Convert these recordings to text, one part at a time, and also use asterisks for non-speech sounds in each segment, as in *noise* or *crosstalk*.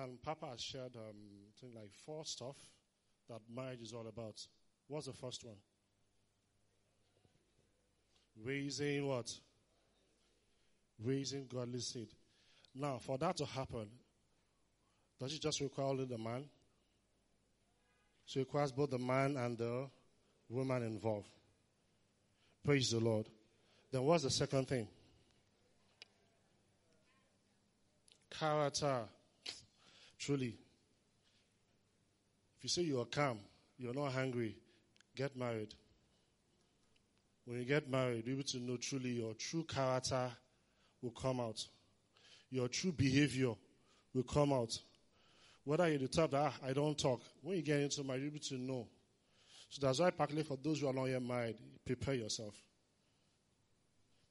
And Papa has shared um, like four stuff that marriage is all about. What's the first one? Raising what? Raising godly seed. Now, for that to happen, does it just require only the man? So it requires both the man and the woman involved. Praise the Lord. Then what's the second thing? Character. Truly. If you say you are calm, you're not hungry, get married. When you get married, you'll be able to know truly your true character will come out. Your true behavior will come out. Whether you're the type that ah, I don't talk, when you get into marriage, you'll be able to know. So that's why, partly for those who are not yet married, prepare yourself.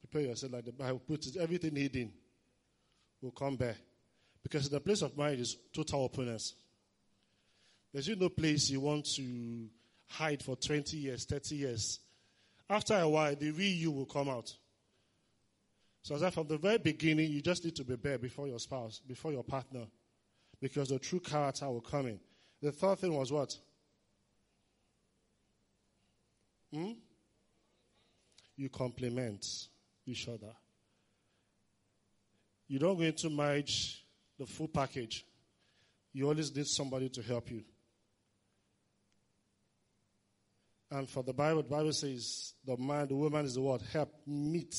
Prepare yourself like the Bible puts it. Everything hidden will come back. Because the place of marriage is total openness. There's no place you want to hide for 20 years, 30 years. After a while, the real you will come out. So that from the very beginning, you just need to be bare before your spouse, before your partner. Because the true character will come in. The third thing was what? Hmm? You compliment each other. You don't go into marriage the full package. You always need somebody to help you. And for the Bible, the Bible says the man, the woman is the word help meet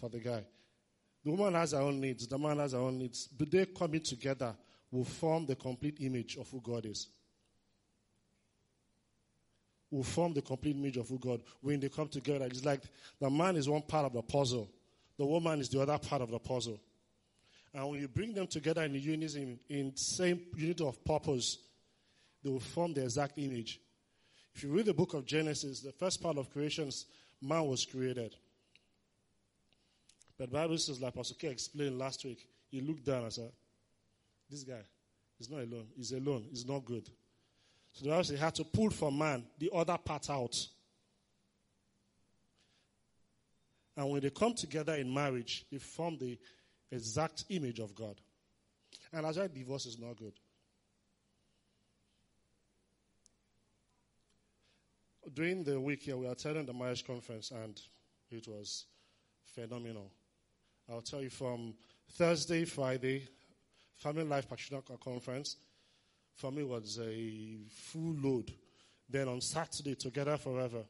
for the guy. The woman has her own needs, the man has her own needs. But they coming together will form the complete image of who God is. Will form the complete image of who God. When they come together, it's like the man is one part of the puzzle, the woman is the other part of the puzzle. And when you bring them together in unison, in same unity of purpose, they will form the exact image. If you read the book of Genesis, the first part of creations, man was created. But Bible says, like Pastor K explained last week, he looked down and said, This guy is not alone. He's alone. He's not good. So the Bible says he had to pull from man the other part out. And when they come together in marriage, they form the exact image of God. And that's why divorce is not good. During the week here, we attended the marriage conference and it was phenomenal. I'll tell you from Thursday, Friday, Family Life Practitioner Conference, for me was a full load. Then on Saturday, Together Forever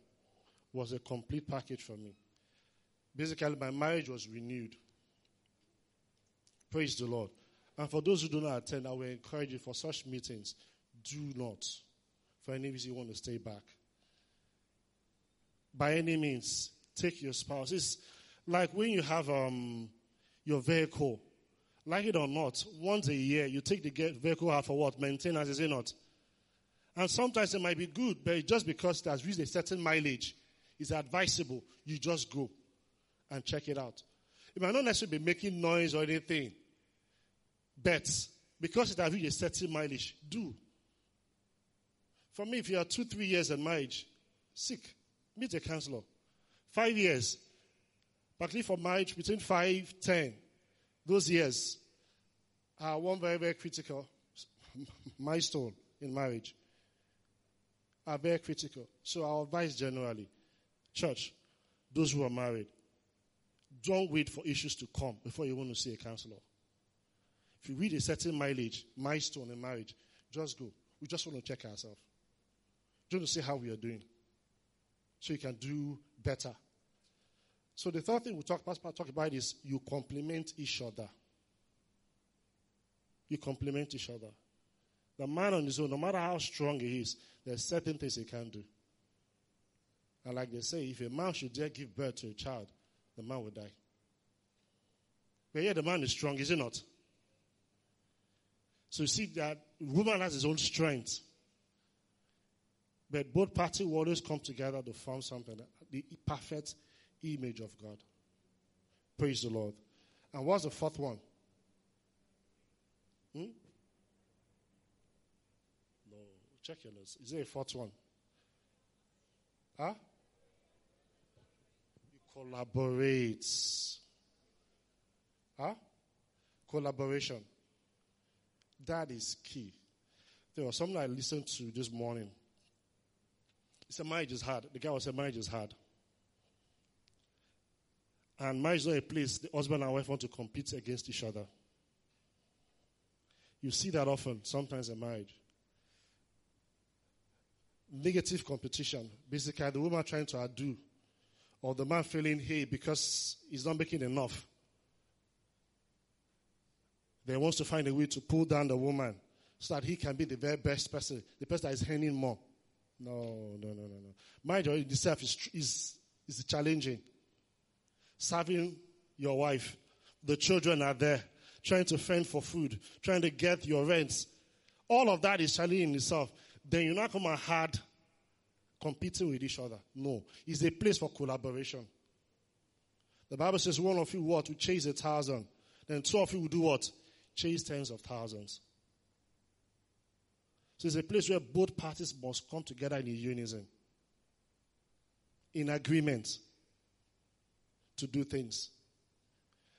was a complete package for me. Basically, my marriage was renewed. Praise the Lord. And for those who do not attend, I will encourage you for such meetings, do not, for any reason you want to stay back. By any means, take your spouse. It's like when you have um, your vehicle, like it or not, once a year, you take the vehicle out for what? Maintenance, is it not? And sometimes it might be good, but just because it has reached a certain mileage, it's advisable you just go and check it out. It might not necessarily be making noise or anything, but because it reached a certain mileage, do. For me, if you are two, three years in marriage, seek, meet a counselor. Five years, partly for marriage, between five, ten, those years are one very, very critical *laughs* milestone in marriage. Are very critical. So our advice generally, church, those who are married, don't wait for issues to come before you want to see a counselor. If you read a certain mileage, milestone in marriage, just go. We just want to check ourselves. Just to see how we are doing. So you can do better. So the third thing we talk, Pastor talk about is you complement each other. You complement each other. The man on his own, no matter how strong he is, there's certain things he can't do. And like they say, if a man should dare give birth to a child, the man will die. But yeah, the man is strong, is he not? So you see that woman has his own strength. But both parties will always come together to form something, the perfect image of God. Praise the Lord. And what's the fourth one? Hmm? No, check your notes. Is there a fourth one? Huh? collaborates. Huh? Collaboration. That is key. There was something I listened to this morning. He said marriage is hard. The guy was saying marriage is hard. And marriage is not a place the husband and wife want to compete against each other. You see that often, sometimes in marriage. Negative competition. Basically, the woman trying to outdo, or the man feeling, hey, because he's not making enough. They wants to find a way to pull down the woman so that he can be the very best person, the person that is earning more. No, no, no, no, no. Marriage itself is, is, is challenging. Serving your wife, the children are there, trying to fend for food, trying to get your rents. All of that is challenging in itself. Then you're not coming hard competing with each other. No. It's a place for collaboration. The Bible says one of you what? Will chase a thousand. Then two of you will do what? Chase tens of thousands. So it's a place where both parties must come together in unison, in agreement to do things.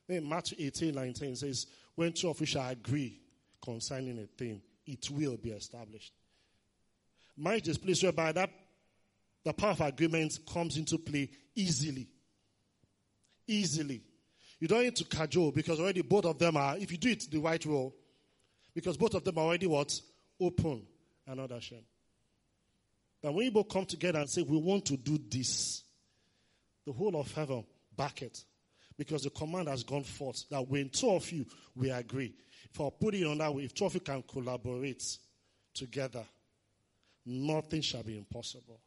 Then Matthew 18, 19 says, When two of you shall agree concerning a thing, it will be established. Marriage is a place whereby that the power of agreement comes into play easily. Easily. You don't need to cajole because already both of them are, if you do it the right way, because both of them are already what? Open and not ashamed. That when you both come together and say, we want to do this, the whole of heaven back it. Because the command has gone forth that when two of you we agree, if I put it on that way, if two of you can collaborate together, nothing shall be impossible.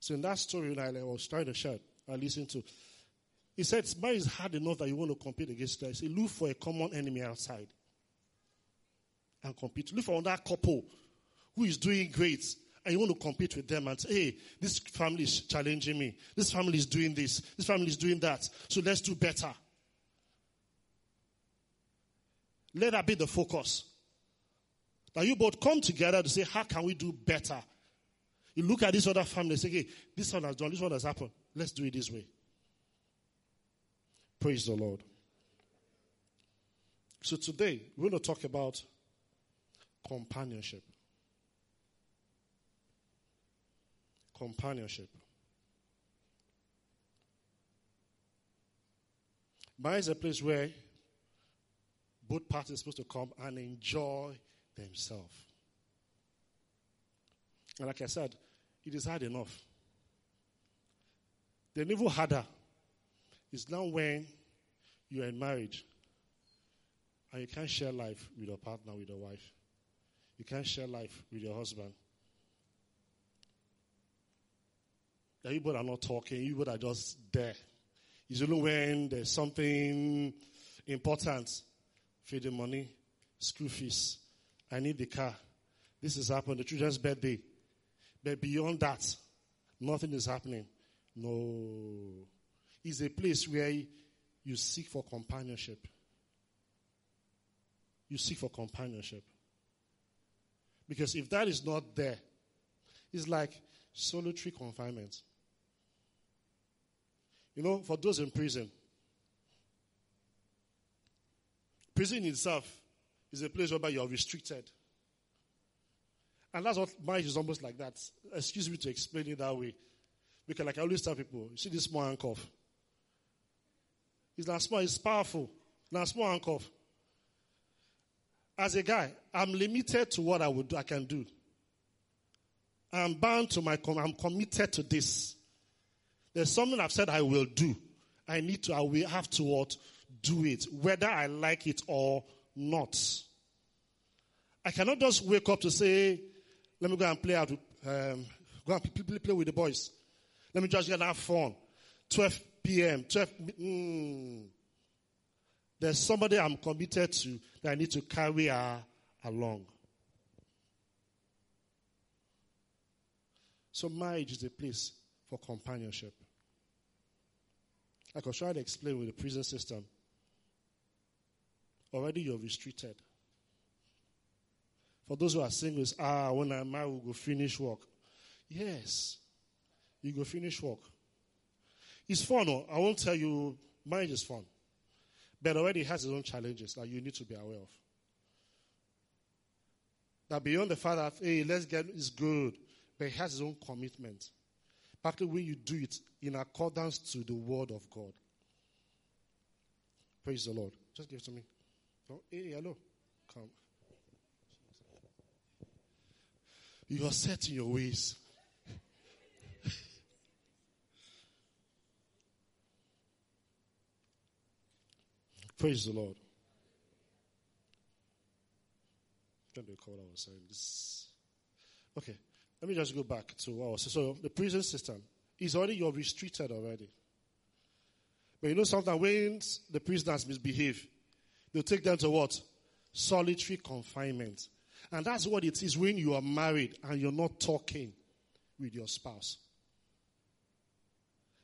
So in that story that I was trying to share, I listened to, he said, marriage is hard enough that you want to compete against it. He said, look for a common enemy outside and compete. Look for that couple who is doing great and you want to compete with them and say, hey, this family is challenging me. This family is doing this. This family is doing that. So let's do better. Let that be the focus. That you both come together to say, how can we do better? You look at this other family and say, hey, this one has done, this one has happened. Let's do it this way. Praise the Lord. So today, we're going to talk about companionship. Companionship. Marriage is a place where both parties are supposed to come and enjoy themselves. And like I said, it is hard enough. The even harder is now when you are in marriage and you can't share life with your partner, with your wife. You can't share life with your husband. You both are not talking, you both are just there. It's only when there's something important, feeding money, school fees, I need the car. This is happening, the children's birthday. But beyond that, nothing is happening. No. It's a place where you seek for companionship. You seek for companionship. Because if that is not there, it's like solitary confinement. You know, for those in prison, prison itself is a place where you are restricted. And that's what marriage is almost like that. Excuse me to explain it that way. Because, like I always tell people, you see this small handcuff. It's not small, it's powerful. Not small handcuff as a guy, I'm limited to what I would I can do. I'm bound to my I'm committed to this. There's something I've said I will do. I need to, I will have to what? Do it, whether I like it or not. I cannot just wake up to say, let me go and play out, um, go and play, play, play, with the boys. Let me just get that fun. 12 p.m., 12, mm, there's somebody I'm committed to that I need to carry her along. So marriage is a place for companionship. I was trying to explain with the prison system. Already you're restricted. For those who are single, ah, when I'm married, we'll go finish work. Yes, you go finish work. It's fun. Oh. I won't tell you, marriage is fun. But already has its own challenges that you need to be aware of. That beyond the fact that, hey, let's get is good, but he has his own commitment. Particularly when you do it in accordance to the word of God. Praise the Lord. Just give it to me. Oh, hey, hello. Come. You are set in your ways. Praise the Lord. I'm trying to recall what I was saying. This. Okay, let me just go back to what I was saying. So the prison system is already you're restricted already. But you know sometimes when the prisoners misbehave, they'll take them to what? Solitary confinement. And that's what it is when you are married and you're not talking with your spouse.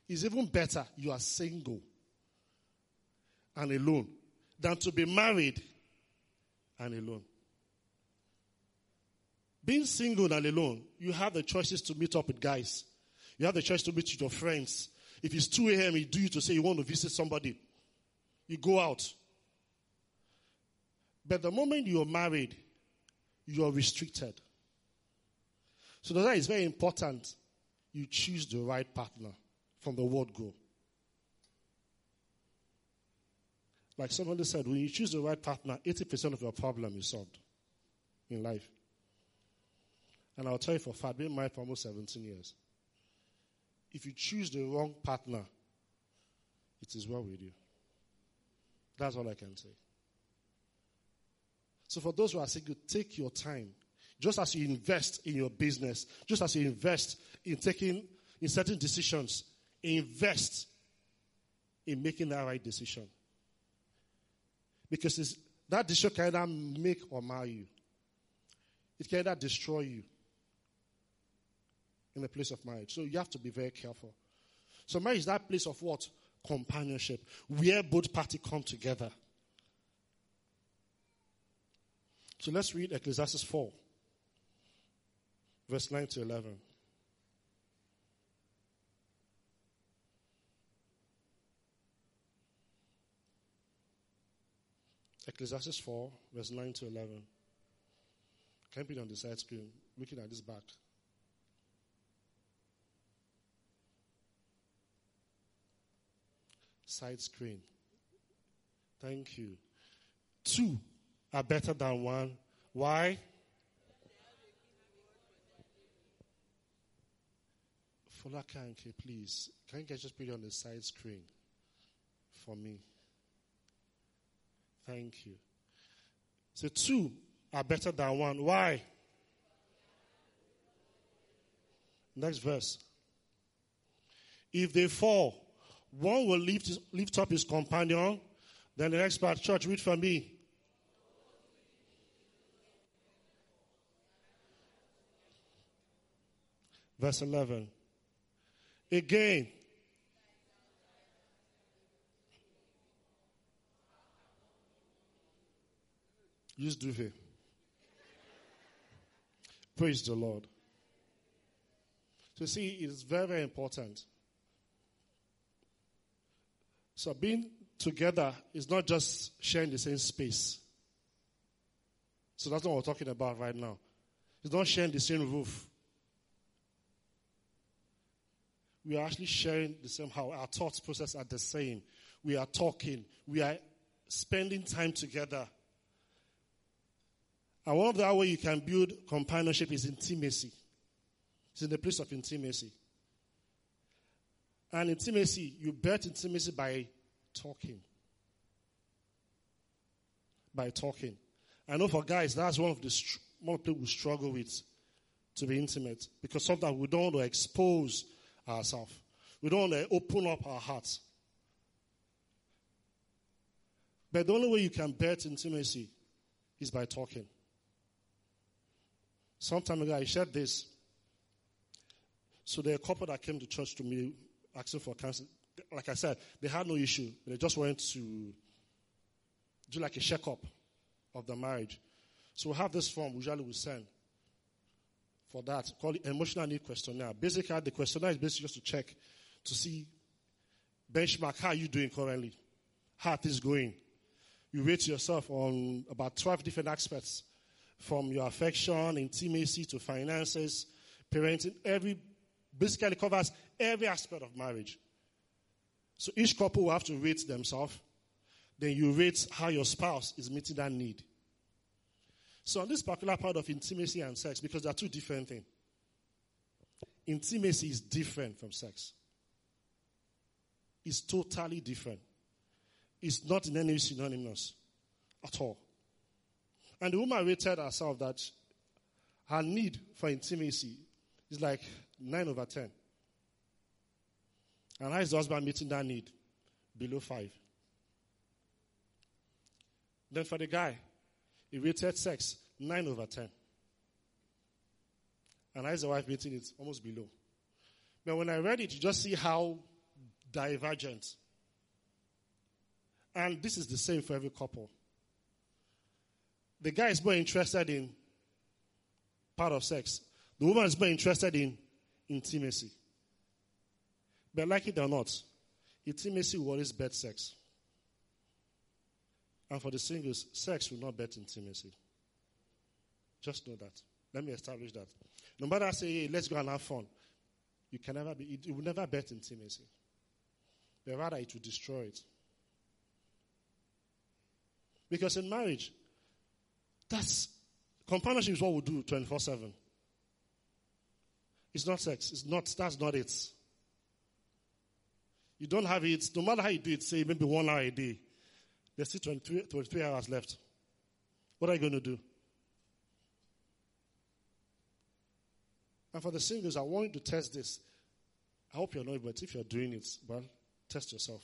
It's even better you are single and alone than to be married and alone. Being single and alone, you have the choices to meet up with guys. You have the choice to meet with your friends. If it's 2 a.m., you do you to say you want to visit somebody. You go out. But the moment you're married, you're restricted. So that is very important. You choose the right partner from the word go. Like somebody said, when you choose the right partner, 80% of your problem is solved in life. And I'll tell you for a fact, being married for almost 17 years, if you choose the wrong partner, it is well with you. That's all I can say. So for those who are single, take your time. Just as you invest in your business, just as you invest in taking in certain decisions, invest in making that right decision. Because that decision can either make or mar you. It can either destroy you in the place of marriage. So you have to be very careful. So marriage is that place of what? Companionship. Where both parties come together. So let's read Ecclesiastes 4, verse 9 to 11. Ecclesiastes 4, verse 9 to 11. Can't be on the side screen, looking at this back. Side screen. Thank you. Two are better than one. Why? Folakanke, please. Can you just put it on the side screen for me? Thank you. So two are better than one. Why? Next verse. If they fall, one will lift, lift up his companion. Then the next part, church, read for me. Verse 11. Again, Use duvet. Praise the Lord. So, see, it is very, very important. So, being together is not just sharing the same space. So, that's what we're talking about right now. It's not sharing the same roof. We are actually sharing the same how our thoughts process are the same. We are talking. We are spending time together. And one of the ways you can build companionship is intimacy. It's in the place of intimacy. And intimacy, you build intimacy by talking. By talking. I know for guys, that's one of the the people struggle with to be intimate because sometimes we don't want to expose ourselves. We don't want to open up our hearts. But the only way you can build intimacy is by talking. Some time ago, I shared this. So there are a couple that came to church to me asking for counseling. Like I said, they had no issue. They just went to do like a checkup of the marriage. So we have this form usually we send for that called emotional need questionnaire. Basically, the questionnaire is basically just to check to see benchmark how you doing currently, how things going. You rate yourself on about 12 different aspects from your affection, intimacy to finances, parenting, every basically covers every aspect of marriage. So each couple will have to rate themselves. Then you rate how your spouse is meeting that need. So on this particular part of intimacy and sex, because they are two different things. Intimacy is different from sex. It's totally different. It's not in any synonymous at all. And the woman rated herself that her need for intimacy is like 9 over 10. And how is the husband meeting that need? Below 5. Then for the guy, he rated sex 9 over 10. And how is the wife meeting it? Almost below. But when I read it, you just see how divergent. And this is the same for every couple. The guy is more interested in part of sex. The woman is more interested in intimacy. But like it or not, intimacy worries bet sex. And for the singles, sex will not bet intimacy. Just know that. Let me establish that. No matter I say, hey, let's go and have fun, you can never be, it, it will never bet intimacy. But rather, it will destroy it. Because in marriage, that's companionship is what we do 24 7. It's not sex. It's not, that's not it. You don't have it, no matter how you do it, say maybe one hour a day. There's still 23, 23 hours left. What are you going to do? And for the singles, I want you to test this. I hope you're not, but if you're doing it, well, test yourself.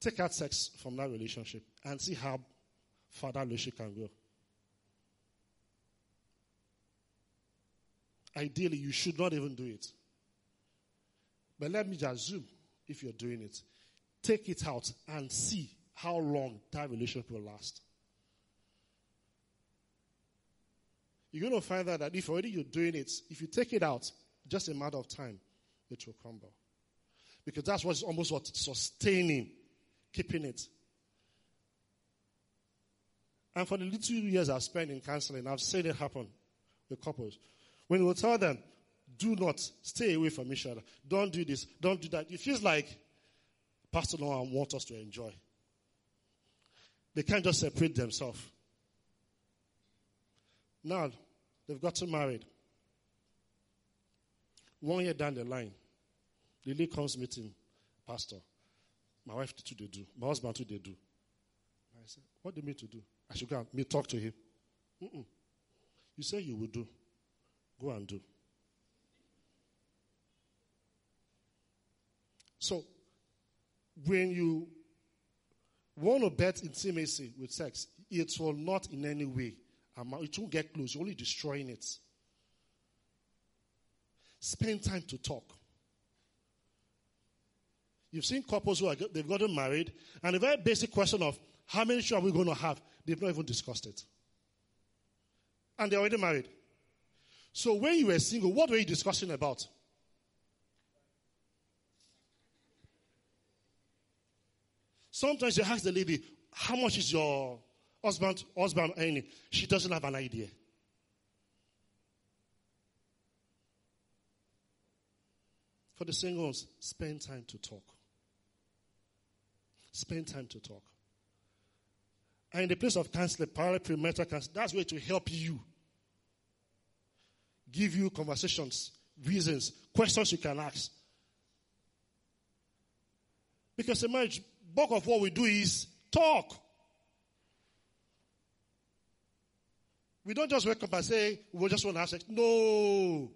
Take out sex from that relationship and see how far that relationship can go. Ideally, you should not even do it. But let me just zoom if you're doing it. Take it out and see how long that relationship will last. You're going to find out that if already you're doing it, if you take it out, just a matter of time, it will crumble. Because that's what's almost what sustaining, keeping it. And for the little years I've spent in counseling, I've seen it happen with couples. When we tell them, do not stay away from each other, don't do this, don't do that, it feels like Pastor Noah wants us to enjoy. They can't just separate themselves. Now, they've gotten married. One year down the line, lady comes meeting, Pastor, my wife too they do, my husband too they do. I said, What do you mean to do? I should go and me talk to him. Mm-mm. You say you will do. Go and do. So, when you want to bet intimacy with sex, it will not in any way, it won't get close. You're only destroying it. Spend time to talk. You've seen couples who are, they've gotten married, and a very basic question of how many children are we going to have, they've not even discussed it. And they're already married. So when you were single, what were you discussing about? Sometimes you ask the lady, how much is your husband, husband earning? She doesn't have an idea. For the singles, spend time to talk. Spend time to talk. And in the place of counseling, premarital counseling, that's where to help you. Give you conversations, reasons, questions you can ask. Because a marriage bulk of what we do is talk. We don't just wake up and say, we just want to have sex. No.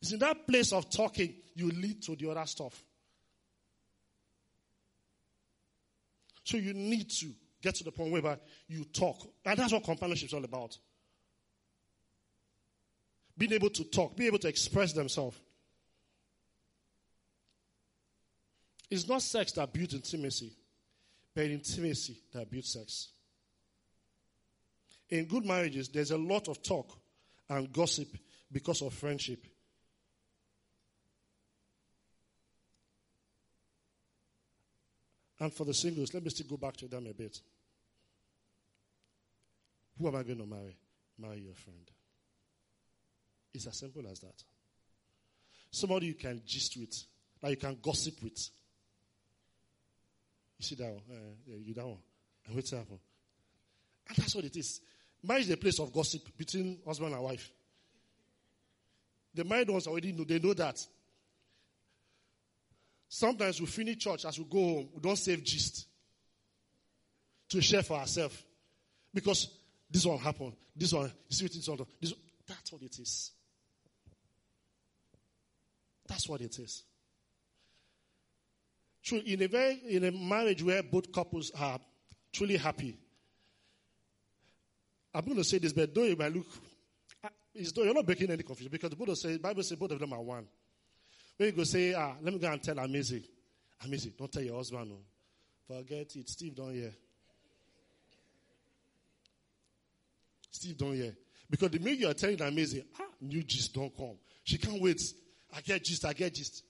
It's in that place of talking you lead to the other stuff. So you need to get to the point where you talk. And that's what companionship is all about. Being able to talk, being able to express themselves. It's not sex that builds intimacy, but intimacy that builds sex. In good marriages, there's a lot of talk and gossip because of friendship. And for the singles, let me still go back to them a bit. Who am I going to marry? marry your friend. It's as simple as that. Somebody you can gist with, like you can gossip with. You see that one? Uh, you that one. And what's happened? And that's what it is. Marriage is a place of gossip between husband and wife. The married ones already know, they know that. Sometimes we finish church as we go home, we don't save gist to share for ourselves. Because this one happened, this one, you see this one, this, that's what it is. That's what it is. True, in a very in a marriage where both couples are truly happy. I'm going to say this, but though it might look, ah, it's, you're not breaking any confusion because the Bible says, Bible says both of them are one. When you go say, ah, let me go and tell Amazing. Amazing, don't tell your husband. No. Forget it. Steve don't hear. Steve don't hear. Because the minute you are telling Amazing, ah, new gist don't come. She can't wait. I get gist, I get gist.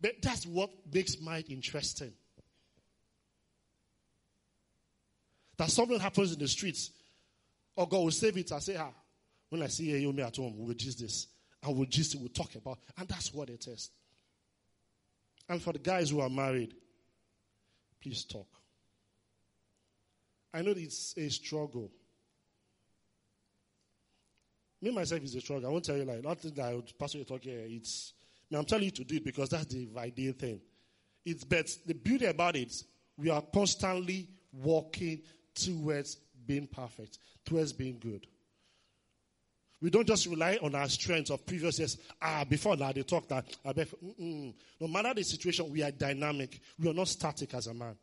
But that's what makes marriage interesting. That something happens in the streets, or God will save it I say, ah, when I see you me at home, we'll gist this. And we'll gist it, we'll talk about And that's what it is. And for the guys who are married, please talk. I know it's a struggle. Me myself is a struggle. I won't tell you like not that I would pass you talk here. It's I I'm telling you to do it because that's the ideal thing. It's but the beauty about it, we are constantly walking towards being perfect, towards being good. We don't just rely on our strength of previous years. Ah, before that, they talk that. Ah, no matter the situation, we are dynamic. We are not static as a man.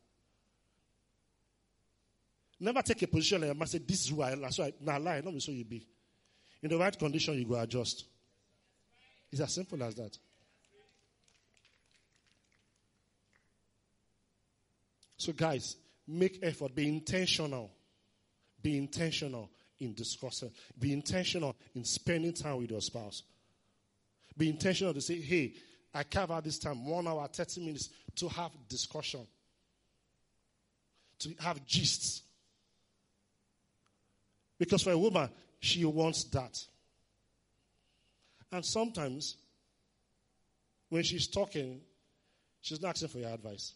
Never take a position like a man say, This is who I am. That's why, now lie, not so you be. In the right condition, you go adjust. It's as simple as that. So, guys, make effort. Be intentional. Be intentional in discussing. Be intentional in spending time with your spouse. Be intentional to say, hey, I carve out this time, one hour, 30 minutes, to have discussion, to have gists. Because for a woman, she wants that. And sometimes, when she's talking, she's not asking for your advice.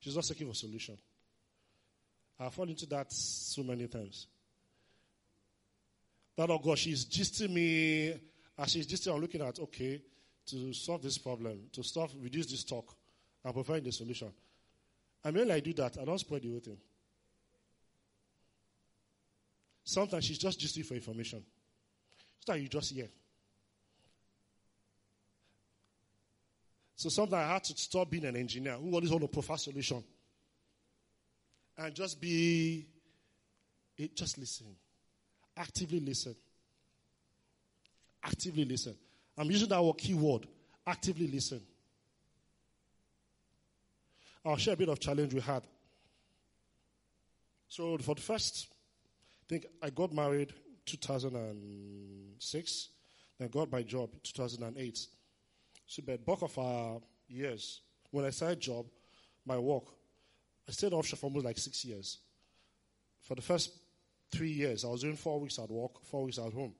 She's not seeking for solution. I've fallen into that so many times. That, oh God, she's gisting me. As she's gisting, I'm looking at, okay, to solve this problem, to stop, reduce this talk, and provide the solution. And when I do that, I don't spread the whole thing. Sometimes she's just gisting for information. So that you just hear. So sometimes I had to stop being an engineer who always want to provide solution and just be, just listen. Actively listen. Actively listen. I'm using that word keyword. Actively listen. I'll share a bit of challenge we had. So for the first, think I got married 2006. Then got my job 2008. So but bulk of our years, when I started job, my work, I stayed offshore for almost like six years. For the first three years, I was doing four weeks at work, four weeks at home.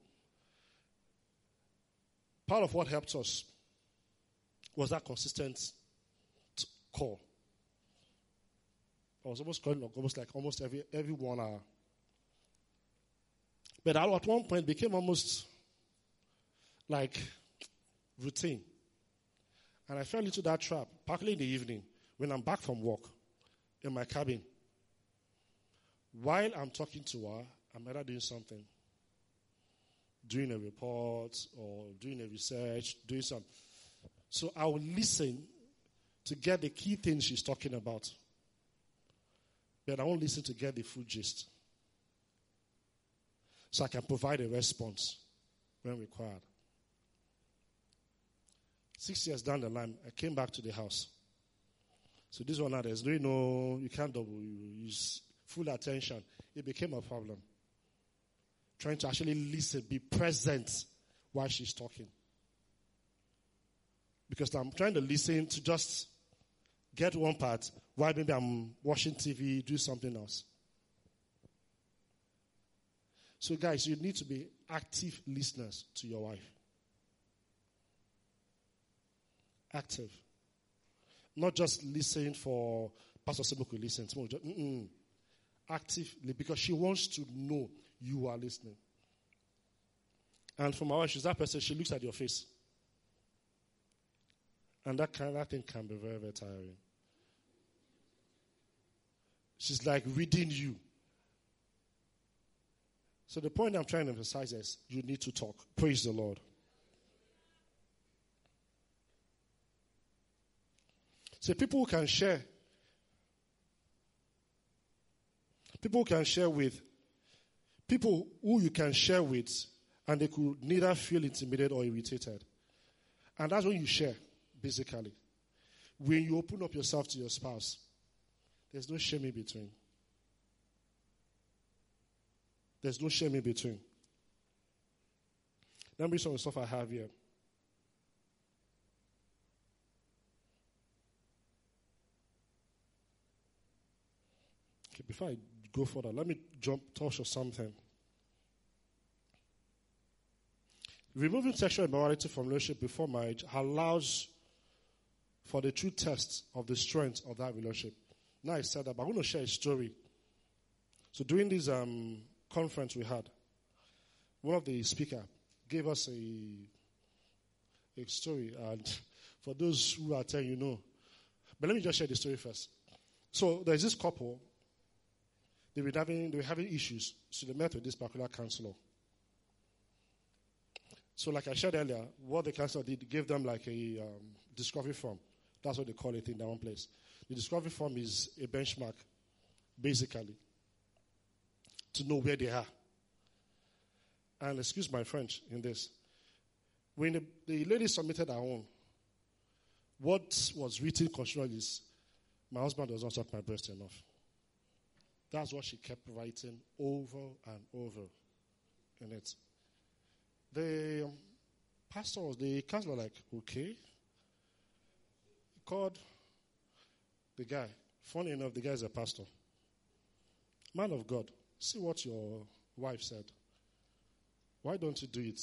Part of what helped us was that consistent call. I was almost calling almost like almost every every one hour. But at one point became almost like routine. And I fell into that trap, partly in the evening, when I'm back from work in my cabin. While I'm talking to her, I'm either doing something, doing a report or doing a research, doing something. So I will listen to get the key things she's talking about. But I won't listen to get the full gist. So I can provide a response when required. Six years down the line, I came back to the house. So this one now, there's no, no you can't double, you use full attention. It became a problem. Trying to actually listen, be present while she's talking. Because I'm trying to listen to just get one part while maybe I'm watching TV, do something else. So, guys, you need to be active listeners to your wife. Active. Not just listening for Pastor Simo listen. Mm-mm. Actively, because she wants to know you are listening. And for my wife, she's that person, she looks at your face. And that, kind, that thing can be very, very tiring. She's like reading you. So the point I'm trying to emphasize is you need to talk. Praise the Lord. So people who can share, people can share with, people who you can share with, and they could neither feel intimidated or irritated. And that's when you share, basically. When you open up yourself to your spouse, there's no shame in between. There's no shame in between. Let me show some stuff I have here. Okay, before I go further, let me jump touch on something. Removing sexual immorality from relationship before marriage allows for the true test of the strength of that relationship. Now I said that, but I'm going to share a story. So during this um, conference we had, one of the speaker gave us a a story, and for those who are telling you know, but let me just share the story first. So there's this couple. They were having they were having issues, so they met with this particular counselor. So, like I shared earlier, what the counselor did gave them like a um, discovery form. That's what they call it in that one place. The discovery form is a benchmark, basically, to know where they are. And excuse my French in this. When the, the lady submitted her own, what was written constitutionally is my husband does not suck my breast enough. That's what she kept writing over and over in it. The um, pastors, the counselor, like, okay. He called the guy. Funny enough, the guy is a pastor. Man of God, see what your wife said. Why don't you do it?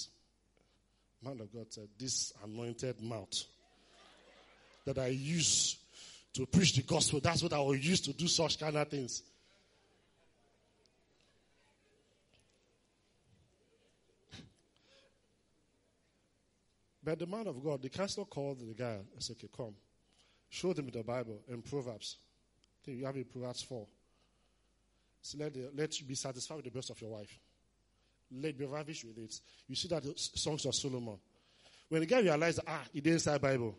Man of God said, This anointed mouth that I use to preach the gospel, that's what I will use to do such kind of things. But the man of God, the counselor called the guy and said, Okay, come. Showed him the Bible in Proverbs. You have it Proverbs 4. So let, the, let you be satisfied with the best of your wife. Let be ravished with it. You see that the songs of Solomon. When the guy realized, ah, he didn't say Bible,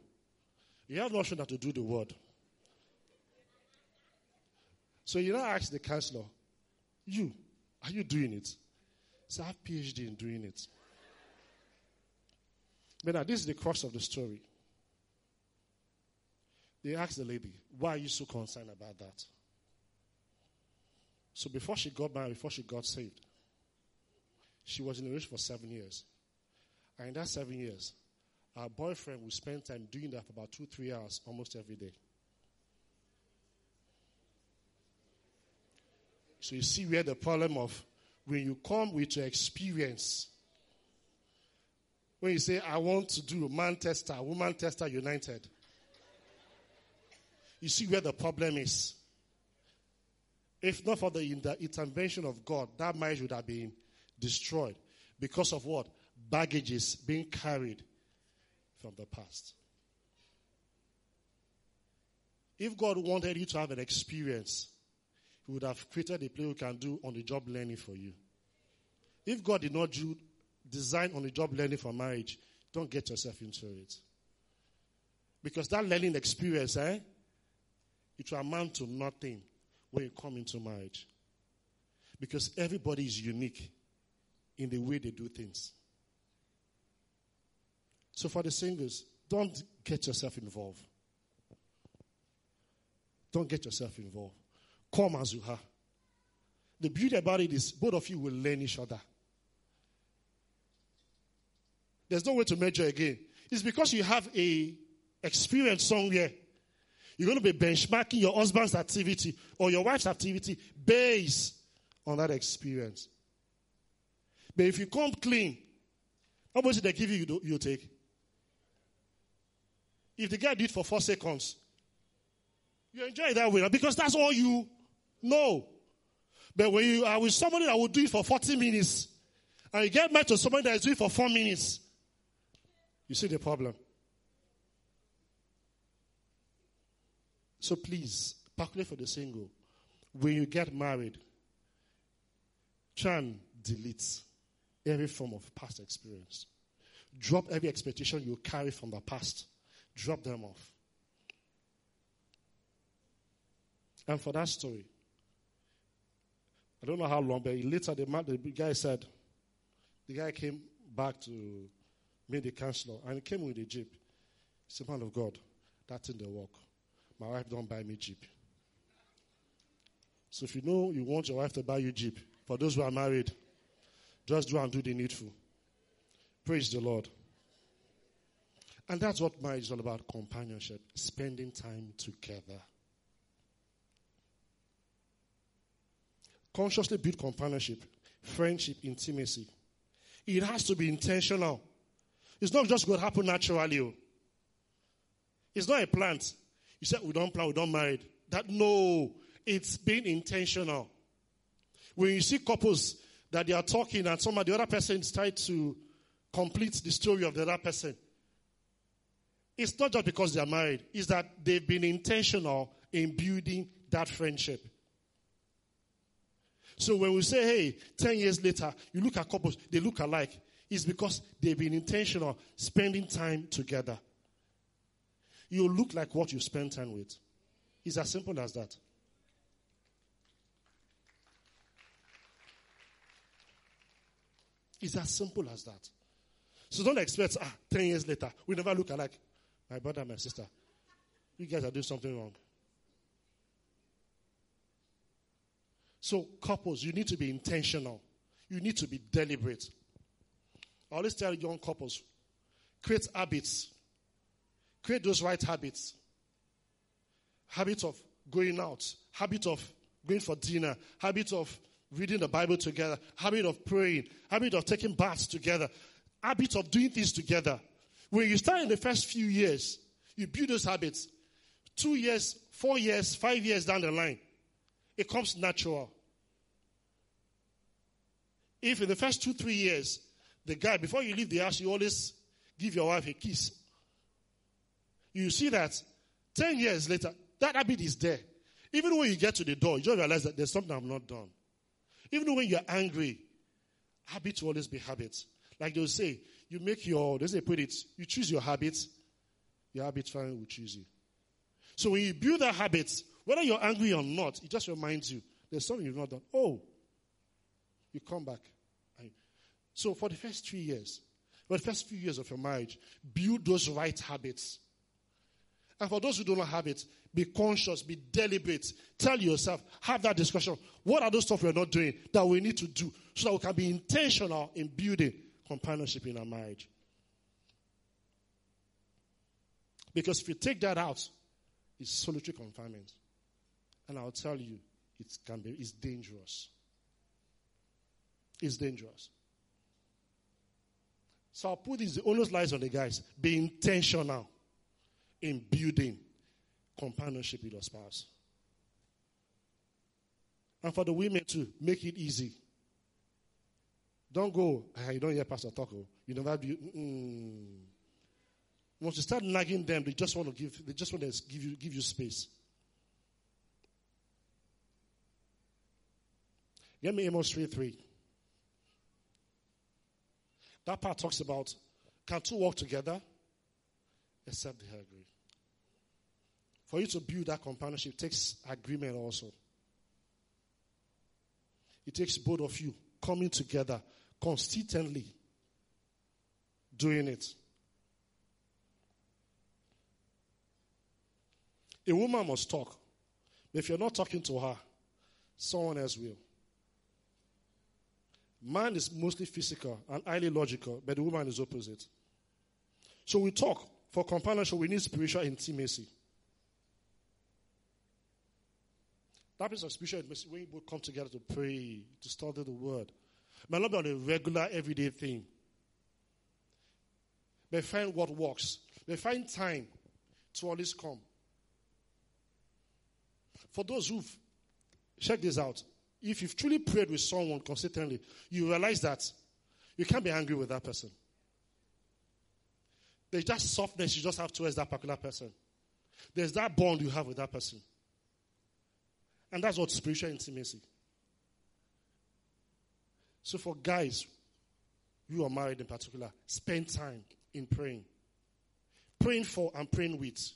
you have no option to do the word. So you now ask the counselor, you, are you doing it? So I have PhD in doing it. But now, this is the crux of the story. They asked the lady, Why are you so concerned about that? So before she got married, before she got saved, she was in a relationship for seven years. And in that seven years, our boyfriend would spend time doing that for about two, three hours almost every day. So you see where the problem of when you come with your experience when you say, I want to do man tester, woman tester united. You see where the problem is. If not for the intervention of God, that marriage would have been destroyed because of what? Baggages being carried from the past. If God wanted you to have an experience, He would have created a play you can do on the job learning for you. If God did not do design on the job learning for marriage, don't get yourself into it. Because that learning experience, eh, it will amount to nothing when you come into marriage. Because everybody is unique in the way they do things. So for the singles, don't get yourself involved. Don't get yourself involved. Come as you are. The beauty about it is both of you will learn each other. There's no way to measure again. It's because you have a experience somewhere. You're going to be benchmarking your husband's activity or your wife's activity based on that experience. But if you come clean, how much did they give you, you, take? If the guy did it for four seconds, you enjoy it that way because that's all you know. But when you are with somebody that will do it for 40 minutes, and you get mad to somebody that is doing it for four minutes, you see the problem. So please, particularly for the single, when you get married, try and delete every form of past experience. Drop every expectation you carry from the past. Drop them off. And for that story, I don't know how long, but later the, man, the guy said, the guy came back to meet the counselor and he came with a jeep. He said, Man of God, that's in the work. My wife don't buy me jeep. So if you know you want your wife to buy you jeep, for those who are married, just do and do the needful. Praise the Lord. And that's what marriage is all about companionship, spending time together. Consciously build companionship, friendship, intimacy. It has to be intentional. It's not just going to happen naturally. Oh. It's not a plant. You said we don't plan, we don't marry. That no, it's being intentional. When you see couples that they are talking and some of the other person is trying to complete the story of the other person, it's not just because they are married, it's that they've been intentional in building that friendship. So when we say, hey, 10 years later, you look at couples, they look alike, it's because they've been intentional spending time together. You look like what you spend time with. It's as simple as that. It's as simple as that. So don't expect, ah, 10 years later, we never look alike. My brother, my sister, you guys are doing something wrong. So, couples, you need to be intentional. You need to be deliberate. I always tell young couples create habits, create those right habits. Habit of going out, habit of going for dinner, habit of reading the Bible together, habit of praying, habit of taking baths together, habit of doing things together. When you start in the first few years, you build those habits. Two years, four years, five years down the line, it comes natural. If in the first two, three years, the guy, before you leave the house, you always give your wife a kiss. You see that 10 years later, that habit is there. Even when you get to the door, you just realize that there's something I've not done. Even when you're angry, habits will always be habits. Like they'll say, you make your, they say put it, you choose your habits, your habit finally will choose you. So when you build that habit, whether you're angry or not, it just reminds you there's something you've not done. Oh, you come back. So for the first three years, for the first few years of your marriage, build those right habits. And for those who do not have it, be conscious, be deliberate. Tell yourself, have that discussion. What are those stuff we're not doing that we need to do so that we can be intentional in building companionship in our marriage? Because if you take that out, it's solitary confinement. And I'll tell you, it can be it's dangerous. It's dangerous. So I'll put this the onus lies on the guys. Be intentional in building companionship with your spouse. And for the women too, make it easy. Don't go, ah, you don't hear Pastor talk. Oh. You never do. Mm. Once you start nagging them, they just want to give. They just want to give you give you space. Get me Amos 3 3. That part talks about can two walk together except they agree. For you to build that companionship takes agreement also. It takes both of you coming together consistently doing it. A woman must talk. If you're not talking to her, someone else will. Man is mostly physical and highly logical, but the woman is opposite. So we talk. For companionship, we need spiritual intimacy. That is of spiritual intimacy when both come together to pray, to study the word. Might not be on a regular, everyday thing. But find what works. But find time to always come. For those who've, check this out. If you've truly prayed with someone consistently, you realize that you can't be angry with that person. There's just softness you just have towards that particular person. There's that bond you have with that person. And that's what spiritual intimacy. So for guys, you are married in particular, spend time in praying. Praying for and praying with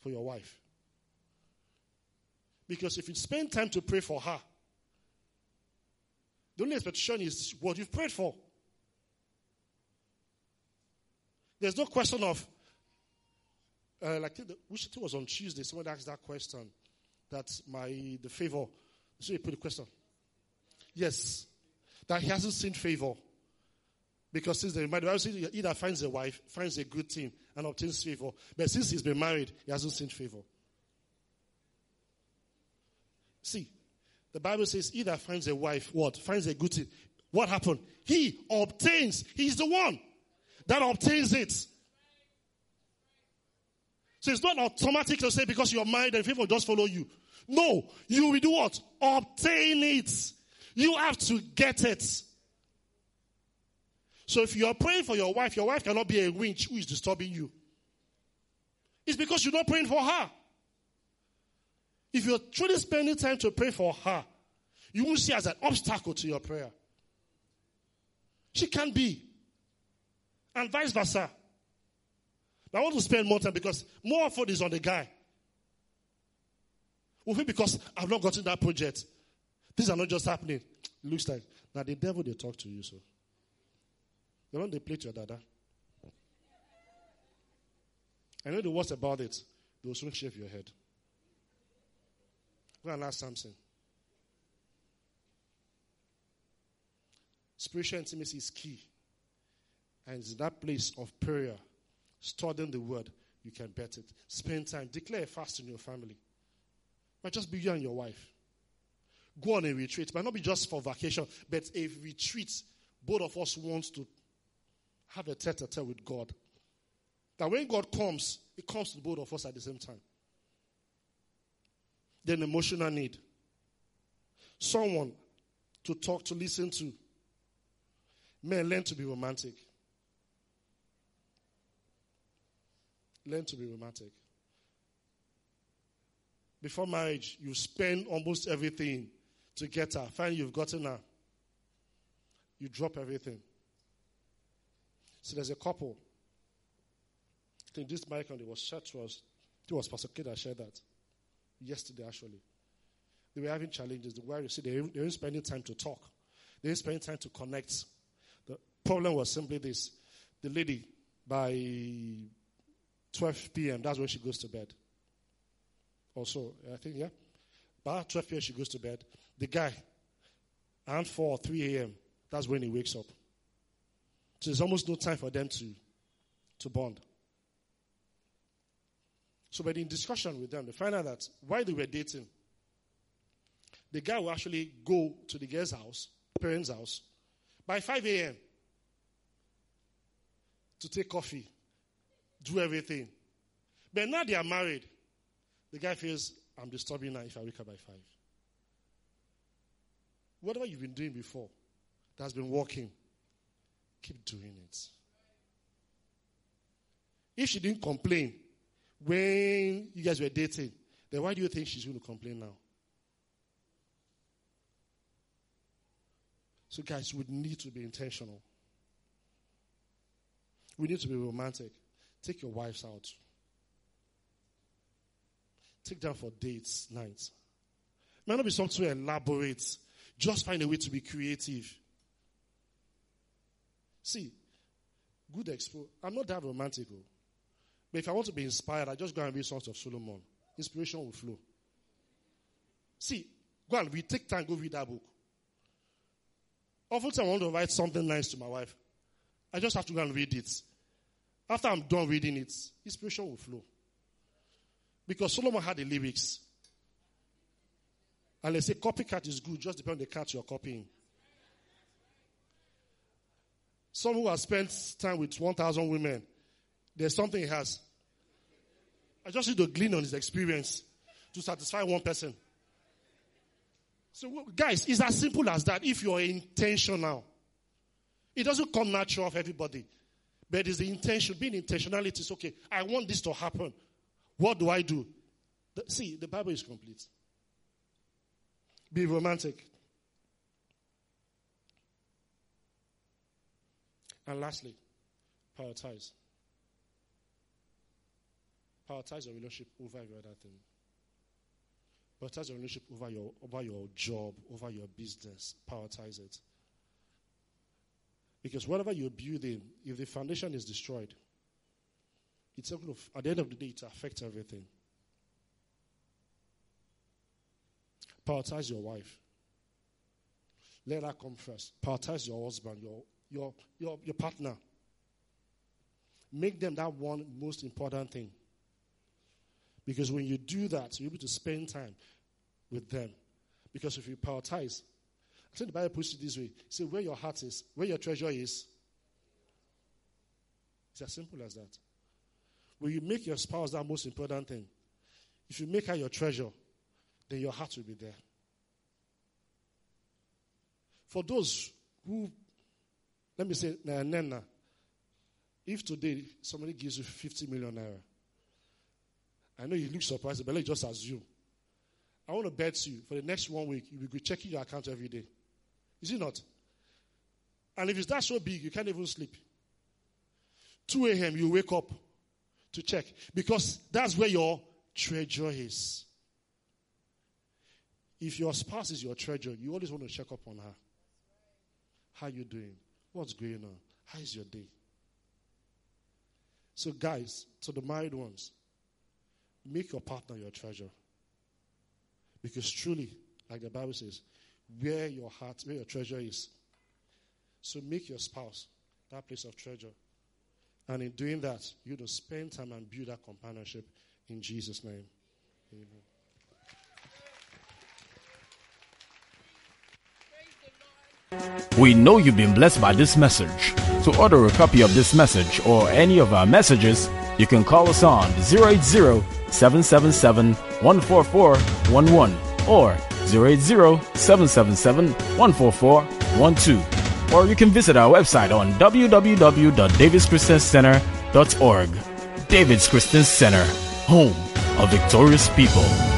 for your wife. Because if you spend time to pray for her, the only expectation is what you've prayed for. There's no question of, uh, like, the, which it was on Tuesday, someone asked that question that my, the favor, so you put the question. Yes, that he hasn't seen favor. Because since the Bible says he either finds a wife, finds a good thing, and obtains favor. But since he's been married, he hasn't seen favor. See, the Bible says either finds a wife, what? Finds a good thing. What happened? He obtains. He's the one that obtains it. So it's not automatic to say because you're married and people just follow you. No, you will do what? Obtain it. You have to get it. So if you are praying for your wife, your wife cannot be a winch who is disturbing you. It's because you're not praying for her. If you're truly spending time to pray for her, you won't see as an obstacle to your prayer. She can be and vice versa. But I want to spend more time because more effort is on the guy. Will it because I've not gotten that project? These are not just happening. It looks like now the devil they talk to you so. The one they play to your dada. I know the worst about it. They will soon shave your head. Go and ask Samson. Spiritual intimacy is key. And it's that place of prayer, studying the word, you can bet it. Spend time. Declare a fast in your family. Might just be you and your wife. Go on a retreat. It might not be just for vacation, but a retreat. Both of us wants to have a tete-a-tete with God. That when God comes, it comes to both of us at the same time. Then emotional need. Someone to talk to, listen to. Men learn to be romantic. Learn to be romantic. Before marriage, you spend almost everything to get her. Finally, you've gotten her. You drop everything. So there's a couple. I think this mic it was shared to us. It was Pastor Kid that shared that yesterday, actually. They were having challenges. The you see, they, they weren't spending time to talk. They weren't spending time to connect. The problem was simply this. The lady, by 12 p.m., that's when she goes to bed. Also, I think, yeah. By 12 p.m., she goes to bed. The guy, around 4 or 3 a.m., that's when he wakes up. So there's almost no time for them to, to bond. So, but in discussion with them, they find out that while they were dating, the guy will actually go to the girl's house, parents' house, by 5 a.m. to take coffee, do everything. But now they are married. The guy feels, I'm disturbing her if I wake up by 5. Whatever you've been doing before that has been working, keep doing it. If she didn't complain when you guys were dating, then why do you think she's going to complain now? So, guys, we need to be intentional. We need to be romantic. Take your wives out. Take them for dates, nights. It might not be something to elaborate. Just find a way to be creative. See, good expo. I'm not that romantic, oh. but if I want to be inspired, I just go and read Songs of Solomon. Inspiration will flow. See, go and read. Take time, go read that book. Often I want to write something nice to my wife. I just have to go and read it. After I'm done reading it, inspiration will flow. Because Solomon had the lyrics. And they say copycat is good, just depend on the cat you're copying. Someone who has spent time with 1,000 women, there's something he has. I just need to glean on his experience to satisfy one person. So, guys, it's as simple as that if you're intentional. It doesn't come natural for everybody. But it's the intention, being intentionality is okay. I want this to happen. What do I do? The, see, the Bible is complete. Be romantic. And lastly, prioritize. Prioritize your relationship over every other thing. Prioritize your relationship over your, over your job, over your business. Prioritize it. Because whatever you're building, if the foundation is destroyed, it's going to, at the end of the day, it affects everything. Prioritize your wife. Let her come first. Prioritize your husband, your, your, your, your partner. Make them that one most important thing. Because when you do that, you're able to spend time with them. Because if you prioritize, Think the Bible puts it this way. Say where your heart is, where your treasure is. It's as simple as that. When you make your spouse that most important thing, if you make her your treasure, then your heart will be there. For those who, let me say, Nena, if today somebody gives you 50 million naira, I know you look surprised, but let's just assume. I want to bet you for the next one week, you will be checking your account every day. Is it not? And if it's that so big, you can't even sleep. 2 a.m., you wake up to check because that's where your treasure is. If your spouse is your treasure, you always want to check up on her. How you doing? What's going on? How is your day? So, guys, to the married ones, make your partner your treasure. Because truly, like the Bible says, where your heart, where your treasure is. So make your spouse that place of treasure. And in doing that, you to spend time and build that companionship in Jesus' name. Amen. We know you've been blessed by this message. To order a copy of this message or any of our messages, you can call us on 080 777 14411 or 080-777-14412. Or you can visit our website on www.davidschristiancenter.org. David's Christian Center, home of victorious people.